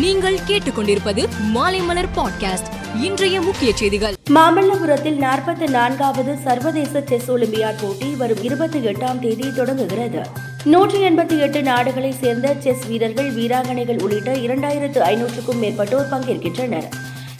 நீங்கள் கேட்டுக்கொண்டிருப்பது மாலைமலர் பாட்காஸ்ட். இன்றைய முக்கிய செய்திகள். மாமல்லபுரத்தில் நாற்பத்தி நான்காவது சர்வதேச செஸ் ஒலிம்பியாட் போட்டி வரும் இருபத்தி எட்டாம் தேதி தொடங்குகிறது. நூற்றி எண்பத்தி எட்டு நாடுகளை சேர்ந்த செஸ் வீரர்கள் வீராங்கனைகள் உள்ளிட்ட இரண்டாயிரத்து ஐநூற்றுக்கும் மேற்பட்டோர் பங்கேற்கின்றனர்.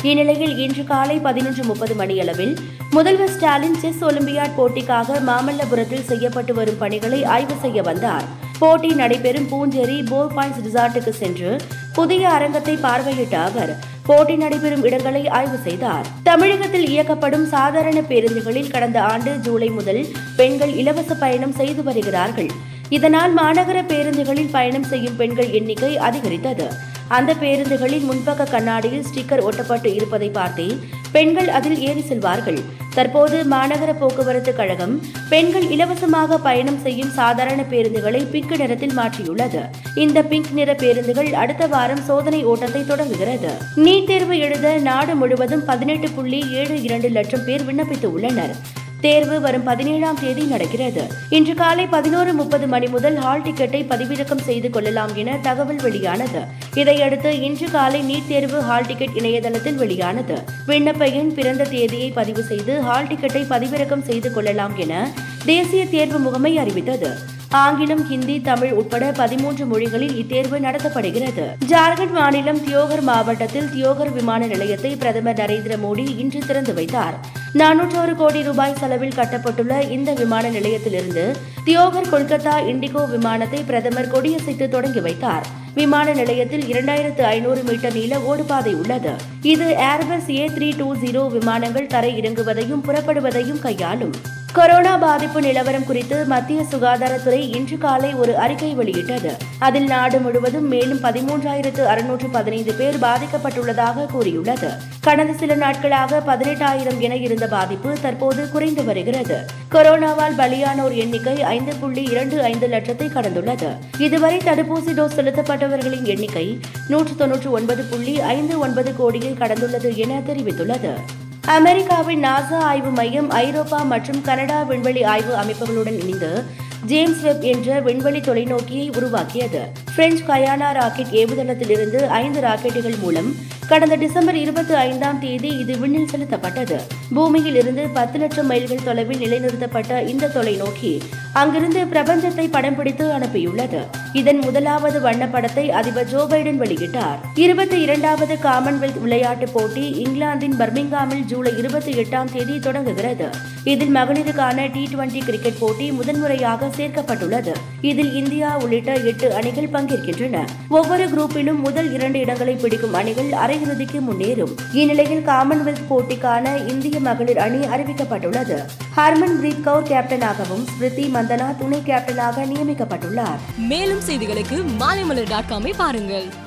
இந்நிலையில் இன்று காலை பதினொன்று முப்பது மணியளவில் முதல்வர் ஸ்டாலின் செஸ் ஒலிம்பியாட் போட்டிக்காக மாமல்லபுரத்தில் செய்யப்பட்டு வரும் பணிகளை ஆய்வு செய்ய வந்தார். போட்டி நடைபெறும் பூஞ்சேரி போர் பாயிண்ட்ஸ் ரிசார்ட்டுக்கு சென்று புதிய அரங்கத்தை பார்வையிட்ட அவர் போட்டி நடைபெறும் இடங்களை ஆய்வு செய்தார். தமிழகத்தில் இயக்கப்படும் சாதாரண பேருந்துகளில் கடந்த ஆண்டு ஜூலை முதல் பெண்கள் இலவச பயணம் செய்து வருகிறார்கள். இதனால் மாநகர பேருந்துகளில் பயணம் செய்யும் பெண்கள் எண்ணிக்கை அதிகரித்தது. அந்த பேருந்துகளில் முன்பக்க கண்ணாடியில் ஸ்டிக்கர் ஒட்டப்பட்டு இருப்பதை பார்த்தே பெண்கள் அதில் ஏறி செல்வார்கள். தற்போது மாநகர போக்குவரத்து கழகம் பெண்கள் இலவசமாக பயணம் செய்யும் சாதாரண பேருந்துகளை பிங்க் நிறத்தில் மாற்றியுள்ளது. இந்த பிங்க் நிற பேருந்துகள் அடுத்த வாரம் சோதனை ஓட்டத்தை தொடங்குகிறது. நீட் தேர்வு எழுத நாடு முழுவதும் பதினெட்டு புள்ளி ஏழு இரண்டு லட்சம் பேர் விண்ணப்பித்து உள்ளனர். தேர்வு வரும் பதினேழாம் தேதி நடக்கிறது. இன்று காலை பதினோரு முப்பது மணி முதல் ஹால் டிக்கெட்டை பதிவிறக்கம் செய்து கொள்ளலாம் என தகவல் வெளியானது. இதையடுத்து இன்று காலை நீட் தேர்வு ஹால் டிக்கெட் இணையதளத்தில் வெளியானது. விண்ணப்ப எண் பிறந்த தேதியை பதிவு செய்து ஹால் டிக்கெட்டை பதிவிறக்கம் செய்து கொள்ளலாம் என தேசிய தேர்வு முகமை அறிவித்தது. ஆங்கிலம் ஹிந்தி தமிழ் உட்பட பதிமூன்று மொழிகளில் இத்தேர்வு நடத்தப்படுகிறது. ஜார்க்கண்ட் மாநிலம் தியோகர் மாவட்டத்தில் தியோகர் விமான நிலையத்தை பிரதமர் நரேந்திர மோடி இன்று திறந்து வைத்தார். நானூற்றோரு கோடி ரூபாய் செலவில் கட்டப்பட்டுள்ள இந்த விமான நிலையத்திலிருந்து தியோகர் கொல்கத்தா இண்டிகோ விமானத்தை பிரதமர் கொடியசைத்து தொடங்கி வைத்தார். விமான நிலையத்தில் இரண்டாயிரத்து ஐநூறு மீட்டர் நீள ஓடுபாதை உள்ளது. இது Airbus A three two zero விமானங்கள் தரை இறங்குவதையும் புறப்படுவதையும் கையாளும். கொரோனா பாதிப்பு நிலவரம் குறித்து மத்திய சுகாதாரத்துறை இன்று காலை ஒரு அறிக்கை வெளியிட்டது. அதில் நாடு முழுவதும் மேலும் பதிமூன்றாயிரத்து அறுநூற்று பதினைந்து பேர் பாதிக்கப்பட்டுள்ளதாக கூறியுள்ளது. கடந்த சில நாட்களாக பதினெட்டாயிரம் என இருந்த பாதிப்பு தற்போது குறைந்து வருகிறது. கொரோனாவால் பலியானோர் எண்ணிக்கை ஐந்து புள்ளி இரண்டு ஐந்து லட்சத்தை கடந்துள்ளது. இதுவரை தடுப்பூசி டோஸ் செலுத்தப்பட்டவர்களின் எண்ணிக்கை நூற்று தொன்னூற்று ஒன்பது புள்ளி ஐந்து ஒன்பது கோடியை கடந்துள்ளது என தெரிவித்துள்ளது. அமெரிக்காவின் நாசா ஆய்வு மையம் ஐரோப்பா மற்றும் கனடா விண்வெளி ஆய்வு அமைப்புகளுடன் இணைந்து ஜேம்ஸ் வெப் என்ற விண்வெளி தொலைநோக்கியை உருவாக்கியது. பிரெஞ்சு கயானா ராக்கெட் ஏவுதளத்திலிருந்து ஐந்து ராக்கெட்டுகள் மூலம் கடந்த டிசம்பர் இருபத்தி ஐந்தாம் தேதி இது விண்ணில் செலுத்தப்பட்டது. பூமியில் இருந்து பத்து லட்சம் மைல்கள் தொலைவில் நிலைநிறுத்தப்பட்ட இந்த தொலைநோக்கி அங்கிருந்து பிரபஞ்சத்தை படம் பிடித்து அனுப்பியுள்ளது. இதன் முதலாவது வண்ணப்படத்தை அதிபர் ஜோ பைடன் வெளியிட்டார். இருபத்தி இரண்டாவது காமன்வெல்த் விளையாட்டுப் போட்டி இங்கிலாந்தின் பர்மிங்காமில் ஜூலை இருபத்தி எட்டாம் தேதி தொடங்குகிறது. இதில் மகளிருக்கான டி டுவெண்டி கிரிக்கெட் போட்டி முதன்முறையாக சேர்க்கப்பட்டுள்ளது. இதில் இந்தியா உள்ளிட்ட எட்டு அணிகள் பங்கேற்கின்றன. ஒவ்வொரு குரூப்பிலும் முதல் இரண்டு இடங்களை பிடிக்கும் அணிகள் அரை அரையிறுதிக்கு முன்னேறும். இந்நிலையில் காமன்வெல்த் போட்டிக்கான இந்திய மகளிர் அணி அறிவிக்கப்பட்டுள்ளது. ஹர்மன் பிரீத் கவுர் கேப்டனாகவும் ஸ்மிருதி மந்தனா துணை கேப்டனாக நியமிக்கப்பட்டுள்ளார். மேலும் செய்திகளுக்கு மாலைமலர் டாட் காமை பாருங்கள்.